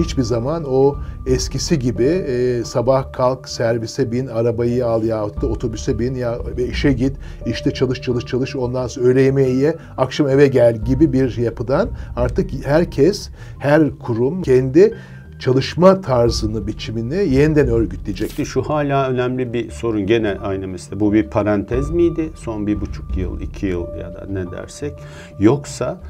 hiçbir zaman o eskisi gibi e, sabah kalk servise bin, arabayı al yahut da otobüse bin ya ve işe git, işte çalış çalış çalış ondan sonra öğle yemeği ye, akşam eve gel gibi bir yapıdan artık herkes, her kurum kendi çalışma tarzını, biçimini yeniden örgütleyecek. İşte şu hala önemli bir sorun gene aynı mesele. Bu bir parantez miydi? Son bir buçuk yıl, iki yıl ya da ne dersek. Yoksa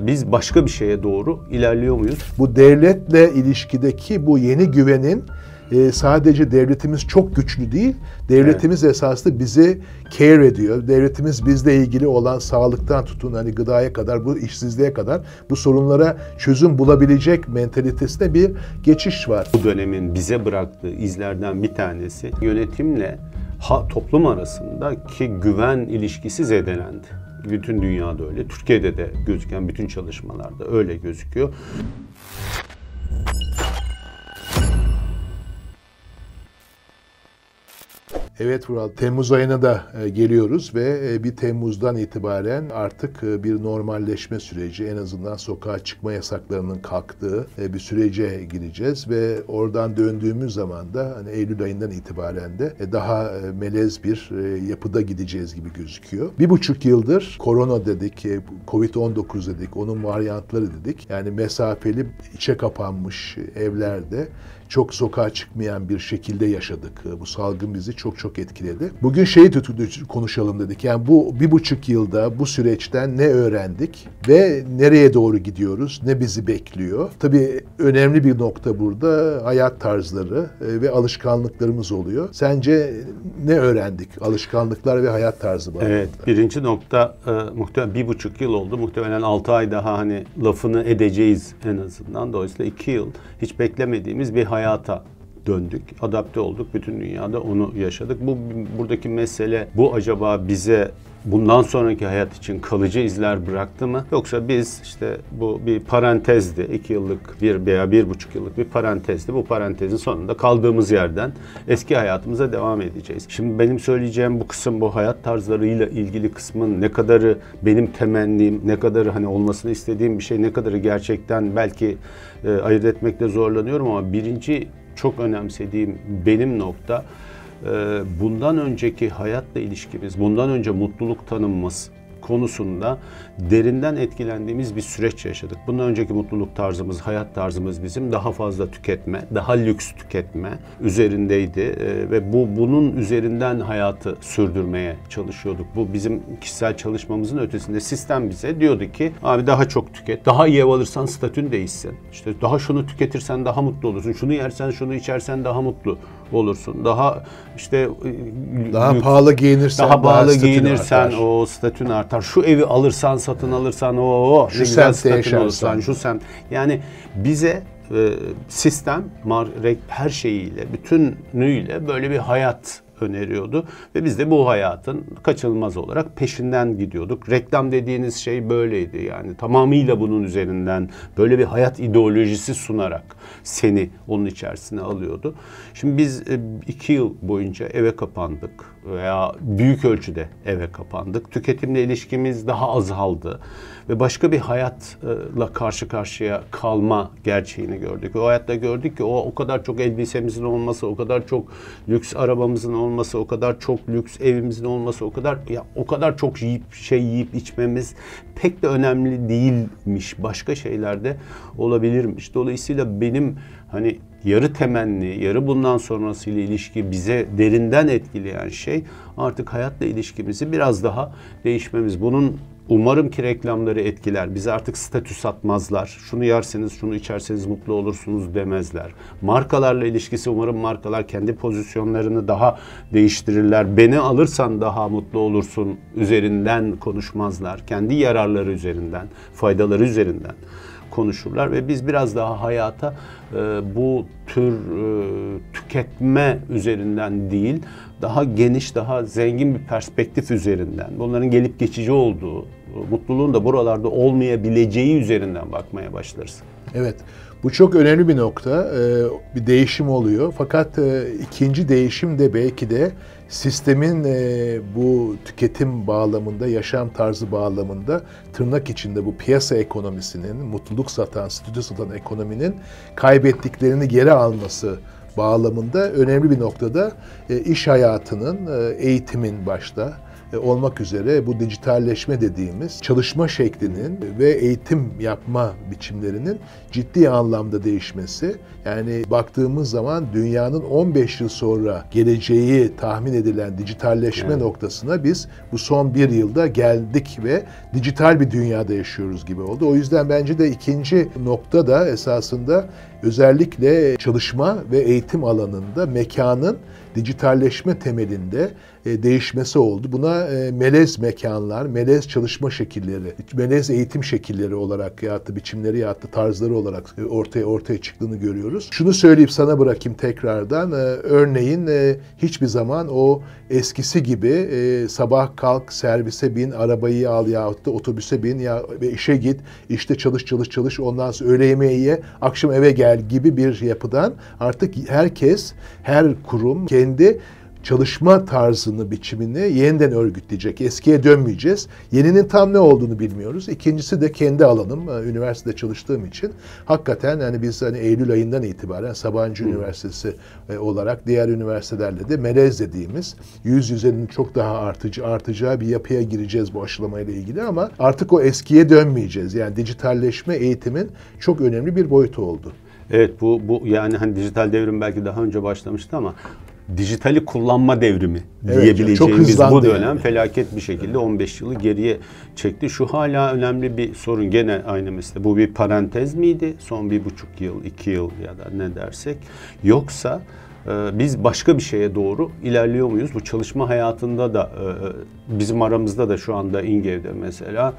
biz başka bir şeye doğru ilerliyor muyuz? Bu devletle ilişkideki bu yeni güvenin e, sadece devletimiz çok güçlü değil, devletimiz evet. esaslı bizi care ediyor. Devletimiz bizle ilgili olan sağlıktan tutun hani gıdaya kadar, bu işsizliğe kadar bu sorunlara çözüm bulabilecek mentalitesinde bir geçiş var. Bu dönemin bize bıraktığı izlerden bir tanesi yönetimle ha, toplum arasındaki güven ilişkisi zedelendi. Bütün dünyada öyle. Türkiye'de de gözüken bütün çalışmalarda öyle gözüküyor. Evet Vural, Temmuz ayına da e, geliyoruz ve e, bir Temmuz'dan itibaren artık e, bir normalleşme süreci, en azından sokağa çıkma yasaklarının kalktığı bir sürece gireceğiz ve oradan döndüğümüz zaman da hani Eylül ayından itibaren de daha melez bir yapıda gideceğiz gibi gözüküyor. Bir buçuk yıldır korona dedik, Covid-19 dedik, onun varyantları dedik. Yani mesafeli, içe kapanmış evlerde çok sokağa çıkmayan bir şekilde yaşadık. Bu salgın bizi çok çok etkiledi. Bugün şeyi konuşalım dedik. Yani bu bir buçuk yılda bu süreçten ne öğrendik ve nereye doğru gidiyoruz, ne bizi bekliyor? Tabii önemli bir nokta burada hayat tarzları e, ve alışkanlıklarımız oluyor. Sence ne öğrendik alışkanlıklar ve hayat tarzı bağlamında? Evet, birinci nokta e, muhtemelen bir buçuk yıl oldu. Muhtemelen altı ay daha hani lafını edeceğiz en azından. Dolayısıyla iki yıl hiç beklemediğimiz bir hayat hayata döndük, adapte olduk. Bütün dünyada onu yaşadık. Bu buradaki mesele bu acaba bize bundan sonraki hayat için kalıcı izler bıraktı mı? Yoksa biz işte bu bir parantezdi. iki yıllık bir veya bir buçuk yıllık bir parantezdi. Bu parantezin sonunda kaldığımız yerden eski hayatımıza devam edeceğiz. Şimdi benim söyleyeceğim bu kısım bu hayat tarzlarıyla ilgili kısmın ne kadarı benim temennim, ne kadarı hani olmasını istediğim bir şey, ne kadarı gerçekten belki e, ayırt etmekte zorlanıyorum ama birinci çok önemsediğim benim nokta e, bundan önceki hayatla ilişkimiz, bundan önce mutluluk tanımımız, konusunda derinden etkilendiğimiz bir süreç yaşadık. Bundan önceki mutluluk tarzımız, hayat tarzımız bizim daha fazla tüketme, daha lüks tüketme üzerindeydi ee, ve bu bunun üzerinden hayatı sürdürmeye çalışıyorduk. Bu bizim kişisel çalışmamızın ötesinde sistem bize diyordu ki abi daha çok tüket, daha iyi ev alırsan statün değişsin. İşte daha şunu tüketirsen daha mutlu olursun. Şunu yersen, şunu içersen daha mutlu olursun. Daha işte daha lüks, pahalı giyinirsen daha pahalı giyinirsen artar. o statün artar. Şu evi alırsan, satın alırsan o şu semtte olursan, şu sem yani bize e, sistem her şeyiyle, bütünüyle böyle bir hayat öneriyordu. Ve biz de bu hayatın kaçınılmaz olarak peşinden gidiyorduk. Reklam dediğiniz şey böyleydi yani tamamıyla bunun üzerinden böyle bir hayat ideolojisi sunarak seni onun içerisine alıyordu. Şimdi biz e, iki yıl boyunca eve kapandık veya büyük ölçüde eve kapandık. Tüketimle ilişkimiz daha azaldı ve başka bir hayatla karşı karşıya kalma gerçeğini gördük. O hayatta gördük ki o o kadar çok elbisemizin olması, o kadar çok lüks arabamızın olması, o kadar çok lüks evimizin olması, o kadar ya o kadar çok yiyip şey yiyip içmemiz pek de önemli değilmiş. Başka şeylerde olabilirmiş. Dolayısıyla benim hani yarı temenni, yarı bundan sonrasıyla ilişki bize derinden etkileyen şey artık hayatla ilişkimizi biraz daha değişmemiz. Bunun Umarım ki reklamları etkiler. Bize artık statü satmazlar. Şunu yerseniz, şunu içerseniz mutlu olursunuz demezler. Markalarla ilişkisi umarım markalar kendi pozisyonlarını daha değiştirirler. Beni alırsan daha mutlu olursun üzerinden konuşmazlar. Kendi yararları üzerinden, faydaları üzerinden konuşurlar ve biz biraz daha hayata e, bu tür e, tüketme üzerinden değil, daha geniş, daha zengin bir perspektif üzerinden, bunların gelip geçici olduğu, mutluluğun da buralarda olmayabileceği üzerinden bakmaya başlarız. Evet. Bu çok önemli bir nokta. Ee, bir değişim oluyor. Fakat e, ikinci değişim de belki de sistemin e, bu tüketim bağlamında, yaşam tarzı bağlamında tırnak içinde bu piyasa ekonomisinin, mutluluk satan, statü satan ekonominin kaybettiklerini geri alması bağlamında önemli bir noktada e, iş hayatının, e, eğitimin başta, olmak üzere bu dijitalleşme dediğimiz çalışma şeklinin ve eğitim yapma biçimlerinin ciddi anlamda değişmesi. Yani baktığımız zaman dünyanın 15 yıl sonra geleceği tahmin edilen dijitalleşme evet. noktasına biz bu son bir yılda geldik ve dijital bir dünyada yaşıyoruz gibi oldu. O yüzden bence de ikinci nokta da esasında özellikle çalışma ve eğitim alanında mekanın dijitalleşme temelinde e, değişmesi oldu. Buna e, melez mekanlar, melez çalışma şekilleri, melez eğitim şekilleri olarak ya da biçimleri ya da tarzları olarak e, ortaya ortaya çıktığını görüyoruz. Şunu söyleyip sana bırakayım tekrardan. Örneğin hiçbir zaman o eskisi gibi sabah kalk servise bin, arabayı al yahut da otobüse bin ya ve işe git, işte çalış çalış çalış ondan sonra öğle yemeği ye, akşam eve gel gibi bir yapıdan artık herkes, her kurum kendi çalışma tarzını, biçimini yeniden örgütleyecek. Eskiye dönmeyeceğiz. Yeninin tam ne olduğunu bilmiyoruz. İkincisi de kendi alanım. E, üniversitede çalıştığım için hakikaten hani biz hani Eylül ayından itibaren Sabancı. Üniversitesi e, olarak diğer üniversitelerle de melez dediğimiz yüz yüzenin çok daha artıcı artacağı bir yapıya gireceğiz bu aşılamayla ilgili ama artık o eskiye dönmeyeceğiz. Yani dijitalleşme eğitimin çok önemli bir boyutu oldu. Evet bu bu yani hani dijital devrim belki daha önce başlamıştı ama dijitali kullanma devrimi evet, diyebileceğimiz bu dönem yani. felaket bir şekilde 15 yılı geriye çekti. Şu hala önemli bir sorun gene aynı mesele. Bu bir parantez miydi? Son bir buçuk yıl, iki yıl ya da ne dersek. Yoksa e, biz başka bir şeye doğru ilerliyor muyuz? Bu çalışma hayatında da e, e bizim aramızda da şu anda İngev'de mesela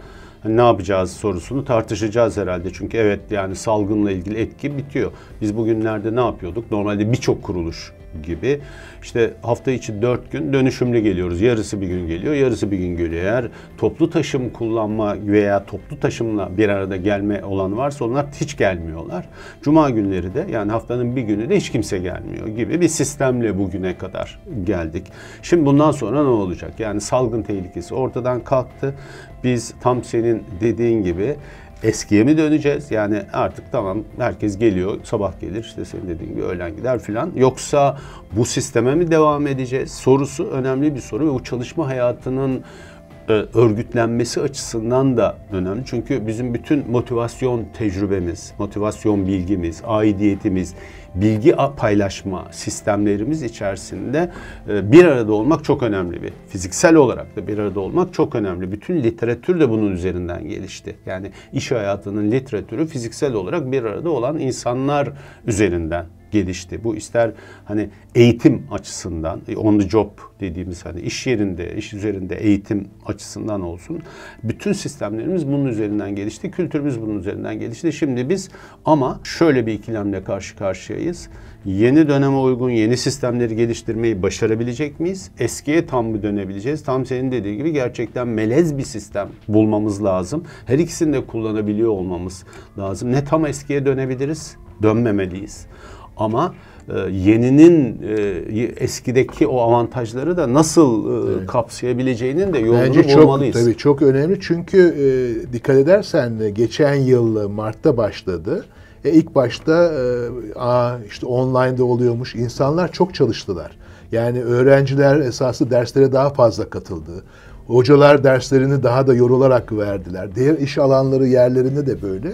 ne yapacağız sorusunu tartışacağız herhalde. Çünkü evet yani salgınla ilgili etki bitiyor. Biz bugünlerde ne yapıyorduk? Normalde birçok kuruluş gibi. İşte hafta içi dört gün dönüşümlü geliyoruz. Yarısı bir gün geliyor, yarısı bir gün geliyor. Eğer toplu taşım kullanma veya toplu taşımla bir arada gelme olan varsa onlar hiç gelmiyorlar. Cuma günleri de yani haftanın bir günü de hiç kimse gelmiyor gibi bir sistemle bugüne kadar geldik. Şimdi bundan sonra ne olacak? Yani salgın tehlikesi ortadan kalktı. Biz tam senin dediğin gibi eskiye mi döneceğiz? Yani artık tamam herkes geliyor, sabah gelir işte senin dediğin gibi öğlen gider filan. Yoksa bu sisteme mi devam edeceğiz? Sorusu önemli bir soru ve bu çalışma hayatının e, örgütlenmesi açısından da önemli. Çünkü bizim bütün motivasyon tecrübemiz, motivasyon bilgimiz, aidiyetimiz, bilgi paylaşma sistemlerimiz içerisinde e, bir arada olmak çok önemli bir. Fiziksel olarak da bir arada olmak çok önemli. Bütün literatür de bunun üzerinden gelişti. Yani iş hayatının literatürü fiziksel olarak bir arada olan insanlar üzerinden gelişti. Bu ister hani eğitim açısından, e, on the job dediğimiz hani iş yerinde, iş üzerinde eğitim açısından olsun. Bütün sistemlerimiz bunun üzerinden gelişti. Kültürümüz bunun üzerinden gelişti. Şimdi biz ama şöyle bir ikilemle karşı karşıyayız. Yeni döneme uygun yeni sistemleri geliştirmeyi başarabilecek miyiz? Eskiye tam mı dönebileceğiz? Tam senin dediği gibi gerçekten melez bir sistem bulmamız lazım. Her ikisini de kullanabiliyor olmamız lazım. Ne tam eskiye dönebiliriz? Dönmemeliyiz. Ama e, yeninin e, eskideki o avantajları da nasıl e, evet. kapsayabileceğinin de yolunu Bence çok, bulmalıyız. Tabii çok önemli çünkü dikkat edersen geçen yıl Mart'ta başladı. E, ilk başta e, aa, işte online'da oluyormuş. İnsanlar çok çalıştılar. Yani öğrenciler esası derslere daha fazla katıldı. Hocalar derslerini daha da yorularak verdiler. Diğer iş alanları yerlerinde de böyle.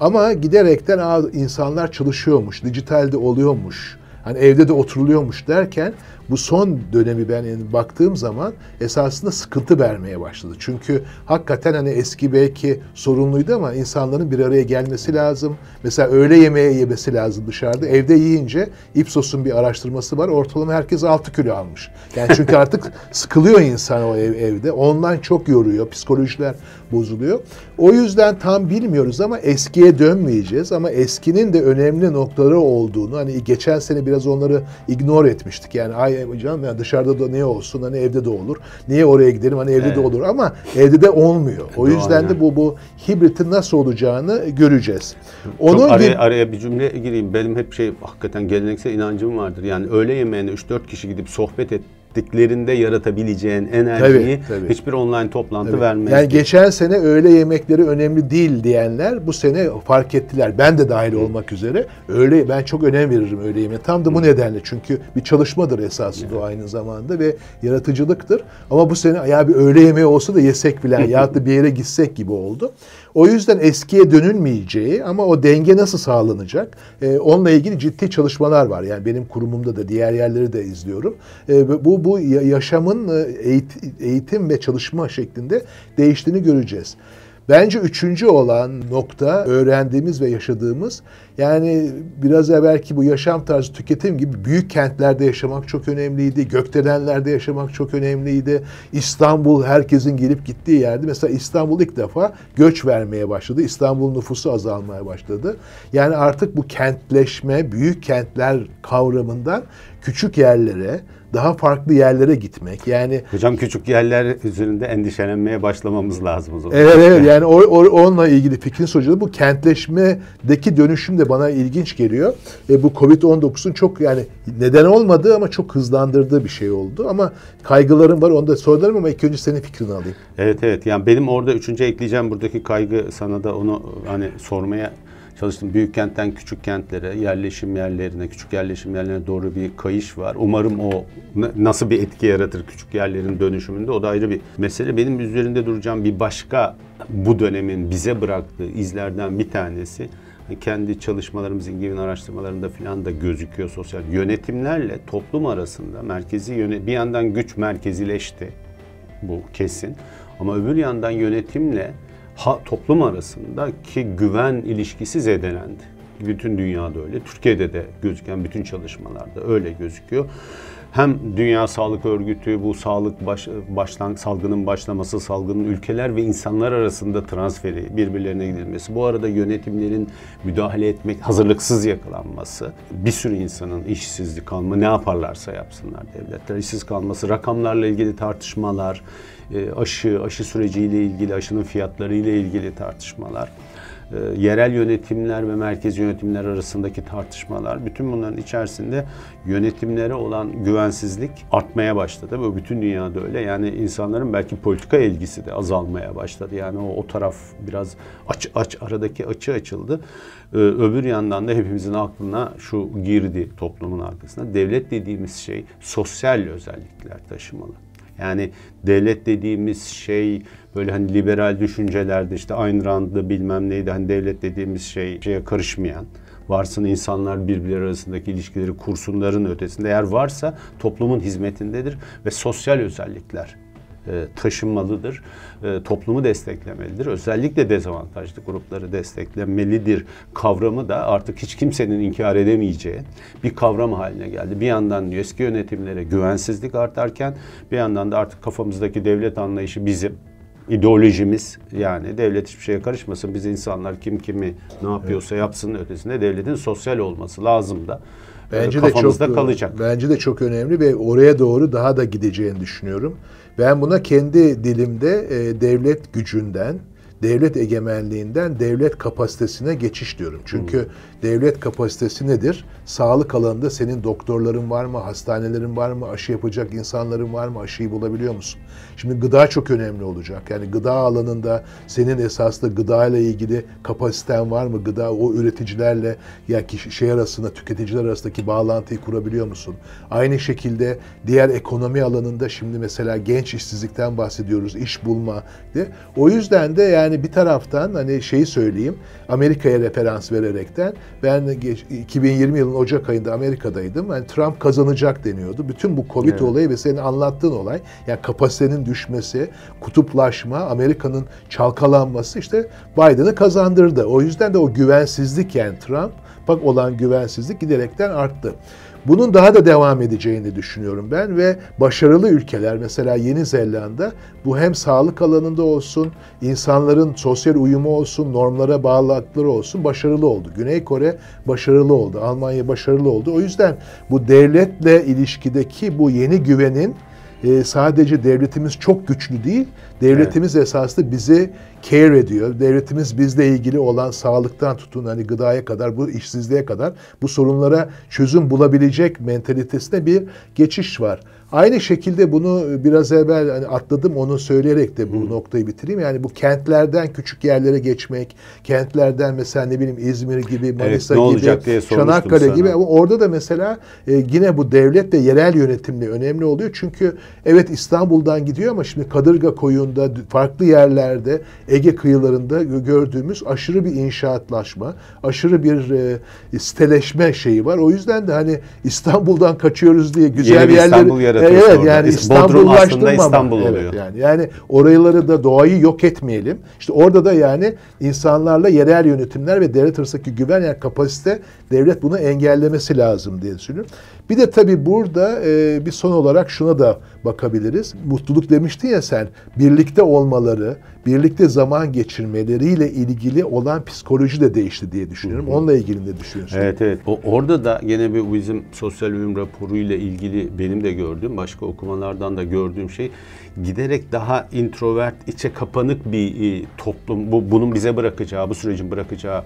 Ama giderekten Aa, insanlar çalışıyormuş, dijitalde oluyormuş, hani evde de oturuluyormuş derken bu son dönemi ben baktığım zaman esasında sıkıntı vermeye başladı. Çünkü hakikaten hani eski belki sorunluydu ama insanların bir araya gelmesi lazım. Mesela öğle yemeği yemesi lazım dışarıda. Evde yiyince Ipsos'un bir araştırması var. Ortalama herkes 6 kilo almış. Yani çünkü artık sıkılıyor insan o ev, evde. Online çok yoruyor. Psikolojiler bozuluyor. O yüzden tam bilmiyoruz ama eskiye dönmeyeceğiz ama eskinin de önemli noktaları olduğunu hani geçen sene biraz onları ignore etmiştik. Yani ay canım yani dışarıda da ne olsun hani evde de olur. Niye oraya gidelim hani evde evet. de olur ama evde de olmuyor. O yüzden de bu bu hibritin nasıl olacağını göreceğiz. Onun Çok araya, araya bir cümle gireyim. Benim hep şey hakikaten geleneksel inancım vardır. Yani öğle yemeğine 3-4 kişi gidip sohbet et gittiklerinde yaratabileceğin enerjiyi Tabii, tabii. hiçbir online toplantı Evet. vermez. Yani geçen sene öğle yemekleri önemli değil diyenler bu sene fark ettiler. Ben de dahil olmak üzere. Öğle ben çok önem veririm öğle yemeğe. Tam da bu nedenle çünkü bir çalışmadır esasında o aynı zamanda ve yaratıcılıktır. Ama bu sene ya bir öğle yemeği olsa da yesek filan ya da bir yere gitsek gibi oldu. O yüzden eskiye dönülmeyeceği ama o denge nasıl sağlanacak? Ee, onunla ilgili ciddi çalışmalar var. Yani benim kurumumda da diğer yerleri de izliyorum. Ee, bu bu ya- yaşamın e, eğit- eğitim ve çalışma şeklinde değiştiğini göreceğiz. Bence üçüncü olan nokta öğrendiğimiz ve yaşadığımız yani biraz evvelki bu yaşam tarzı tüketim gibi büyük kentlerde yaşamak çok önemliydi. Gökdelenlerde yaşamak çok önemliydi. İstanbul herkesin gelip gittiği yerdi. Mesela İstanbul ilk defa göç vermeye başladı. İstanbul nüfusu azalmaya başladı. Yani artık bu kentleşme, büyük kentler kavramından küçük yerlere, daha farklı yerlere gitmek. Yani Hocam küçük yerler üzerinde endişelenmeye başlamamız lazım o zaman. Evet evet yani o, o- onunla ilgili fikrin sonucu bu kentleşmedeki dönüşüm de bana ilginç geliyor. E, bu Covid-19'un çok yani neden olmadığı ama çok hızlandırdığı bir şey oldu. Ama kaygılarım var onu da sorarım ama ilk önce senin fikrini alayım. Evet evet yani benim orada üçüncü ekleyeceğim buradaki kaygı sana da onu hani sormaya çalıştım. Büyük kentten küçük kentlere, yerleşim yerlerine, küçük yerleşim yerlerine doğru bir kayış var. Umarım o nasıl bir etki yaratır küçük yerlerin dönüşümünde o da ayrı bir mesele. Benim üzerinde duracağım bir başka bu dönemin bize bıraktığı izlerden bir tanesi kendi çalışmalarımız, İngilizce araştırmalarında falan da gözüküyor sosyal yönetimlerle toplum arasında merkezi yönet bir yandan güç merkezileşti bu kesin. Ama öbür yandan yönetimle ha, toplum arasındaki güven ilişkisi zedelendi. Bütün dünyada öyle. Türkiye'de de gözüken bütün çalışmalarda öyle gözüküyor. Hem Dünya Sağlık Örgütü bu sağlık baş, başlan, salgının başlaması, salgının ülkeler ve insanlar arasında transferi, birbirlerine gidilmesi, bu arada yönetimlerin müdahale etmek, hazırlıksız yakalanması, bir sürü insanın işsizlik kalma, ne yaparlarsa yapsınlar devletler, işsiz kalması, rakamlarla ilgili tartışmalar, e, aşı, aşı süreciyle ilgili, aşının fiyatları ile ilgili tartışmalar, e, yerel yönetimler ve merkez yönetimler arasındaki tartışmalar, bütün bunların içerisinde yönetimlere olan güvensizlik artmaya başladı. Bu bütün dünyada öyle. Yani insanların belki politika ilgisi de azalmaya başladı. Yani o, o taraf biraz aç aç aradaki açı açıldı. Ee, öbür yandan da hepimizin aklına şu girdi toplumun arkasına. Devlet dediğimiz şey sosyal özellikler taşımalı. Yani devlet dediğimiz şey böyle hani liberal düşüncelerde işte Ayn Rand'dı bilmem neydi hani devlet dediğimiz şey şeye karışmayan varsın insanlar birbirleri arasındaki ilişkileri kursunların ötesinde eğer varsa toplumun hizmetindedir ve sosyal özellikler taşınmalıdır. E, toplumu desteklemelidir. Özellikle dezavantajlı grupları desteklemelidir kavramı da artık hiç kimsenin inkar edemeyeceği bir kavram haline geldi. Bir yandan eski yönetimlere güvensizlik artarken bir yandan da artık kafamızdaki devlet anlayışı bizim ideolojimiz yani devlet hiçbir şeye karışmasın. Biz insanlar kim kimi ne yapıyorsa yapsın ötesinde devletin sosyal olması lazım da e, Bence de çok kalacak. Bence de çok önemli ve oraya doğru daha da gideceğini düşünüyorum. Ben buna kendi dilimde e, devlet gücünden, devlet egemenliğinden devlet kapasitesine geçiş diyorum. Çünkü devlet kapasitesi nedir? Sağlık alanında senin doktorların var mı, hastanelerin var mı, aşı yapacak insanların var mı, aşıyı bulabiliyor musun? Şimdi gıda çok önemli olacak. Yani gıda alanında senin esasında gıda ile ilgili kapasiten var mı? Gıda o üreticilerle ya kişi şey arasında tüketiciler arasındaki bağlantıyı kurabiliyor musun? Aynı şekilde diğer ekonomi alanında şimdi mesela genç işsizlikten bahsediyoruz, iş bulma. De. O yüzden de yani bir taraftan hani şeyi söyleyeyim, Amerika'ya referans vererekten ben geç- 2020 yılının Ocak ayında Amerika'daydım. Yani Trump kazanacak deniyordu. Bütün bu Covid Evet. olayı ve senin anlattığın olay, yani kapasitenin düşmesi, kutuplaşma, Amerika'nın çalkalanması işte Biden'ı kazandırdı. O yüzden de o güvensizlik yani Trump bak olan güvensizlik giderekten arttı. Bunun daha da devam edeceğini düşünüyorum ben ve başarılı ülkeler mesela Yeni Zelanda bu hem sağlık alanında olsun, insanların sosyal uyumu olsun, normlara bağlılıkları olsun başarılı oldu. Güney Kore başarılı oldu, Almanya başarılı oldu. O yüzden bu devletle ilişkideki bu yeni güvenin e, sadece devletimiz çok güçlü değil, Devletimiz evet. esasında bizi care ediyor. Devletimiz bizle ilgili olan sağlıktan tutun hani gıdaya kadar bu işsizliğe kadar bu sorunlara çözüm bulabilecek mentalitesine bir geçiş var. Aynı şekilde bunu biraz evvel hani atladım onu söyleyerek de bu Hı. noktayı bitireyim. Yani bu kentlerden küçük yerlere geçmek, kentlerden mesela ne bileyim İzmir gibi, Manisa evet, gibi, Çanakkale sana. gibi orada da mesela e, yine bu devlet ve yerel yönetimle önemli oluyor. Çünkü evet İstanbul'dan gidiyor ama şimdi Kadırga koyunda farklı yerlerde Ege kıyılarında gördüğümüz aşırı bir inşaatlaşma, aşırı bir e, siteleşme şeyi var. O yüzden de hani İstanbul'dan kaçıyoruz diye güzel Yeni yerler yaratıyorsun evet, Yani İstanbul aslında İstanbul oluyor. Evet, yani, yani oraları da doğayı yok etmeyelim. İşte orada da yani insanlarla yerel yönetimler ve devlet arasındaki güven yani kapasite devlet bunu engellemesi lazım diye düşünüyorum. Bir de tabii burada e, bir son olarak şuna da bakabiliriz. Mutluluk demiştin ya sen, birlikte olmaları, birlikte zaman geçirmeleriyle ilgili olan psikoloji de değişti diye düşünüyorum. Hı hı. Onunla ilgili ne düşünüyorsun? Evet evet. O, orada da yine bir bizim sosyal uyum raporuyla ilgili benim de gördüğüm, başka okumalardan da gördüğüm şey giderek daha introvert, içe kapanık bir e, toplum. Bu bunun bize bırakacağı, bu sürecin bırakacağı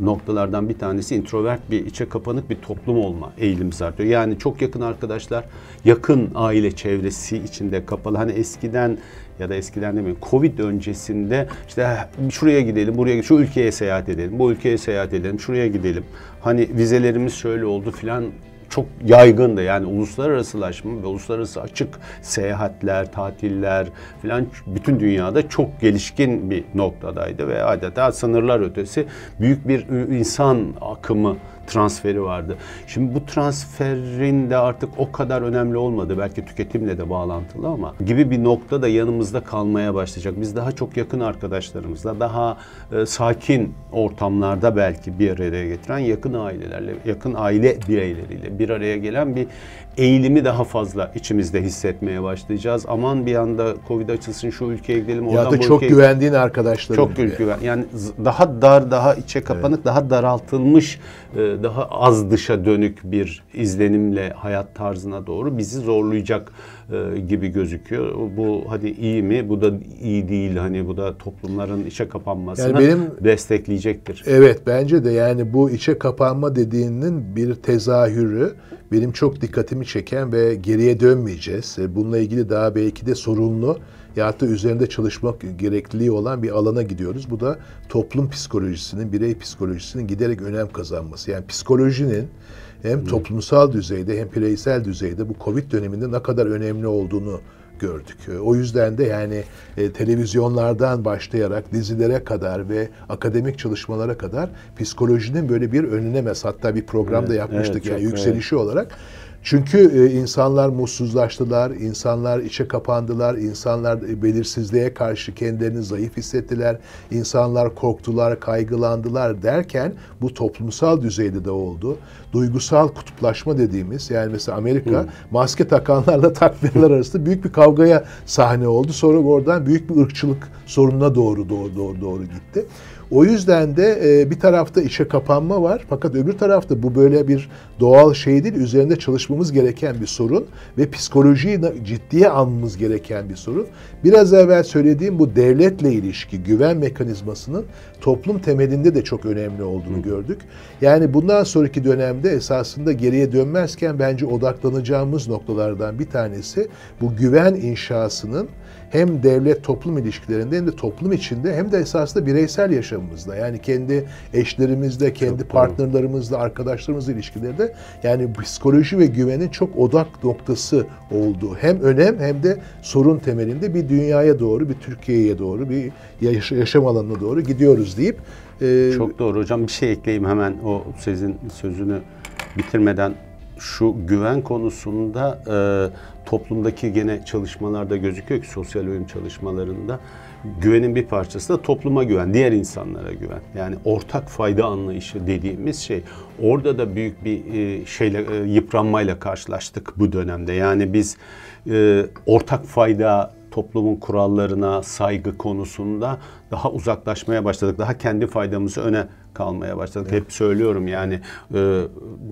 noktalardan bir tanesi introvert bir, içe kapanık bir toplum olma eğilimi artıyor. Yani çok yakın arkadaşlar, yakın aile çevresi içinde kapalı. Hani eskiden ya da eskiden demeyin Covid öncesinde işte şuraya gidelim, buraya şu ülkeye seyahat edelim, bu ülkeye seyahat edelim, şuraya gidelim. Hani vizelerimiz şöyle oldu filan çok yaygındı. Yani uluslararasılaşma ve uluslararası açık seyahatler, tatiller filan bütün dünyada çok gelişkin bir noktadaydı ve adeta sınırlar ötesi büyük bir insan akımı transferi vardı. Şimdi bu transferin de artık o kadar önemli olmadı. Belki tüketimle de bağlantılı ama gibi bir nokta da yanımızda kalmaya başlayacak. Biz daha çok yakın arkadaşlarımızla, daha e, sakin ortamlarda belki bir araya getiren yakın ailelerle, yakın aile bireyleriyle bir araya gelen bir eğilimi daha fazla içimizde hissetmeye başlayacağız. Aman bir anda Covid açılsın şu ülkeye gidelim. Ya da çok güvendiğin arkadaşların. Çok gibi. güven. Yani daha dar, daha içe kapanık, evet. daha daraltılmış, e, daha az dışa dönük bir izlenimle hayat tarzına doğru bizi zorlayacak e, gibi gözüküyor. Bu hadi iyi mi? Bu da iyi değil. Hani bu da toplumların içe kapanmasını yani benim, destekleyecektir. Evet bence de yani bu içe kapanma dediğinin bir tezahürü benim çok dikkatimi çeken ve geriye dönmeyeceğiz. E, bununla ilgili daha belki de sorunlu ya da üzerinde çalışmak gerekliliği olan bir alana gidiyoruz. Bu da toplum psikolojisinin, birey psikolojisinin giderek önem kazanması. Yani psikolojinin hem toplumsal düzeyde hem bireysel düzeyde bu Covid döneminde ne kadar önemli olduğunu gördük. O yüzden de yani e, televizyonlardan başlayarak dizilere kadar ve akademik çalışmalara kadar psikolojinin böyle bir önüne mes hatta bir programda evet, yapmıştık evet, yani yükselişi evet. olarak çünkü e, insanlar mutsuzlaştılar, insanlar içe kapandılar, insanlar belirsizliğe karşı kendilerini zayıf hissettiler, insanlar korktular, kaygılandılar derken bu toplumsal düzeyde de oldu. Duygusal kutuplaşma dediğimiz yani mesela Amerika maske takanlarla takmayanlar arasında büyük bir kavgaya sahne oldu. Sonra oradan büyük bir ırkçılık sorununa doğru doğru doğru, doğru gitti. O yüzden de e, bir tarafta işe kapanma var fakat öbür tarafta bu böyle bir doğal şey değil. Üzerinde çalışmamız gereken bir sorun ve psikolojiyi ciddiye almamız gereken bir sorun. Biraz evvel söylediğim bu devletle ilişki, güven mekanizmasının toplum temelinde de çok önemli olduğunu gördük. Yani bundan sonraki dönemde esasında geriye dönmezken bence odaklanacağımız noktalardan bir tanesi bu güven inşasının hem devlet toplum ilişkilerinde hem de toplum içinde hem de esasında bireysel yaşamımızda yani kendi eşlerimizle, kendi çok partnerlerimizle, arkadaşlarımızla ilişkilerde yani psikoloji ve güvenin çok odak noktası olduğu hem önem hem de sorun temelinde bir dünyaya doğru, bir Türkiye'ye doğru, bir yaşam alanına doğru gidiyoruz deyip e, çok doğru. Hocam bir şey ekleyeyim hemen o sizin sözünü bitirmeden. Şu güven konusunda e, toplumdaki gene çalışmalarda gözüküyor ki sosyal uyum çalışmalarında güvenin bir parçası da topluma güven, diğer insanlara güven. Yani ortak fayda anlayışı dediğimiz şey. Orada da büyük bir e, şeyle e, yıpranmayla karşılaştık bu dönemde. Yani biz e, ortak fayda toplumun kurallarına saygı konusunda daha uzaklaşmaya başladık. Daha kendi faydamızı öne kalmaya başladık. Hep söylüyorum yani e,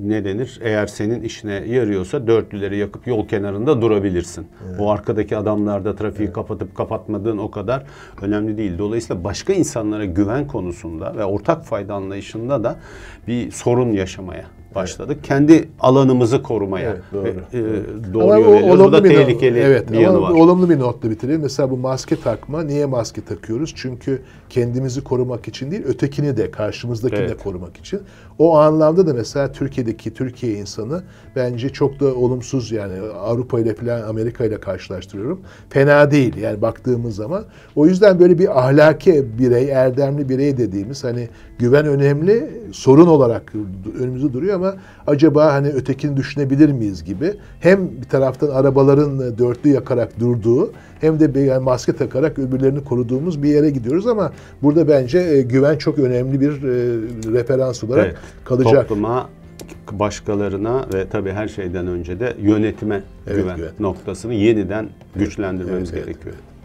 ne denir? Eğer senin işine yarıyorsa dörtlüleri yakıp yol kenarında durabilirsin. O arkadaki adamlarda trafiği kapatıp kapatmadığın o kadar önemli değil. Dolayısıyla başka insanlara güven konusunda ve ortak fayda anlayışında da bir sorun yaşamaya başladık. Kendi alanımızı korumaya Evet, doğru. e, Ama doğru o yöneliyoruz. Bu da bir tehlikeli evet, bir yanı ama var. olumlu bir notla bitirelim. Mesela bu maske takma. Niye maske takıyoruz? Çünkü kendimizi korumak için değil, ötekini de, karşımızdakini de Evet. korumak için. O anlamda da mesela Türkiye'deki Türkiye insanı bence çok da olumsuz yani Avrupa ile falan Amerika ile karşılaştırıyorum. Fena değil yani baktığımız zaman. O yüzden böyle bir ahlaki birey, erdemli birey dediğimiz hani güven önemli, sorun olarak önümüzde duruyor ama acaba hani ötekini düşünebilir miyiz gibi. Hem bir taraftan arabaların dörtlü yakarak durduğu hem de bir yani maske takarak öbürlerini koruduğumuz bir yere gidiyoruz ama burada bence e, güven çok önemli bir e, referans olarak Evet. kalacak. Topluma, başkalarına ve tabii her şeyden önce de yönetime Evet, güven güven. noktasını yeniden güçlendirmemiz Evet, evet, gerekiyor. evet.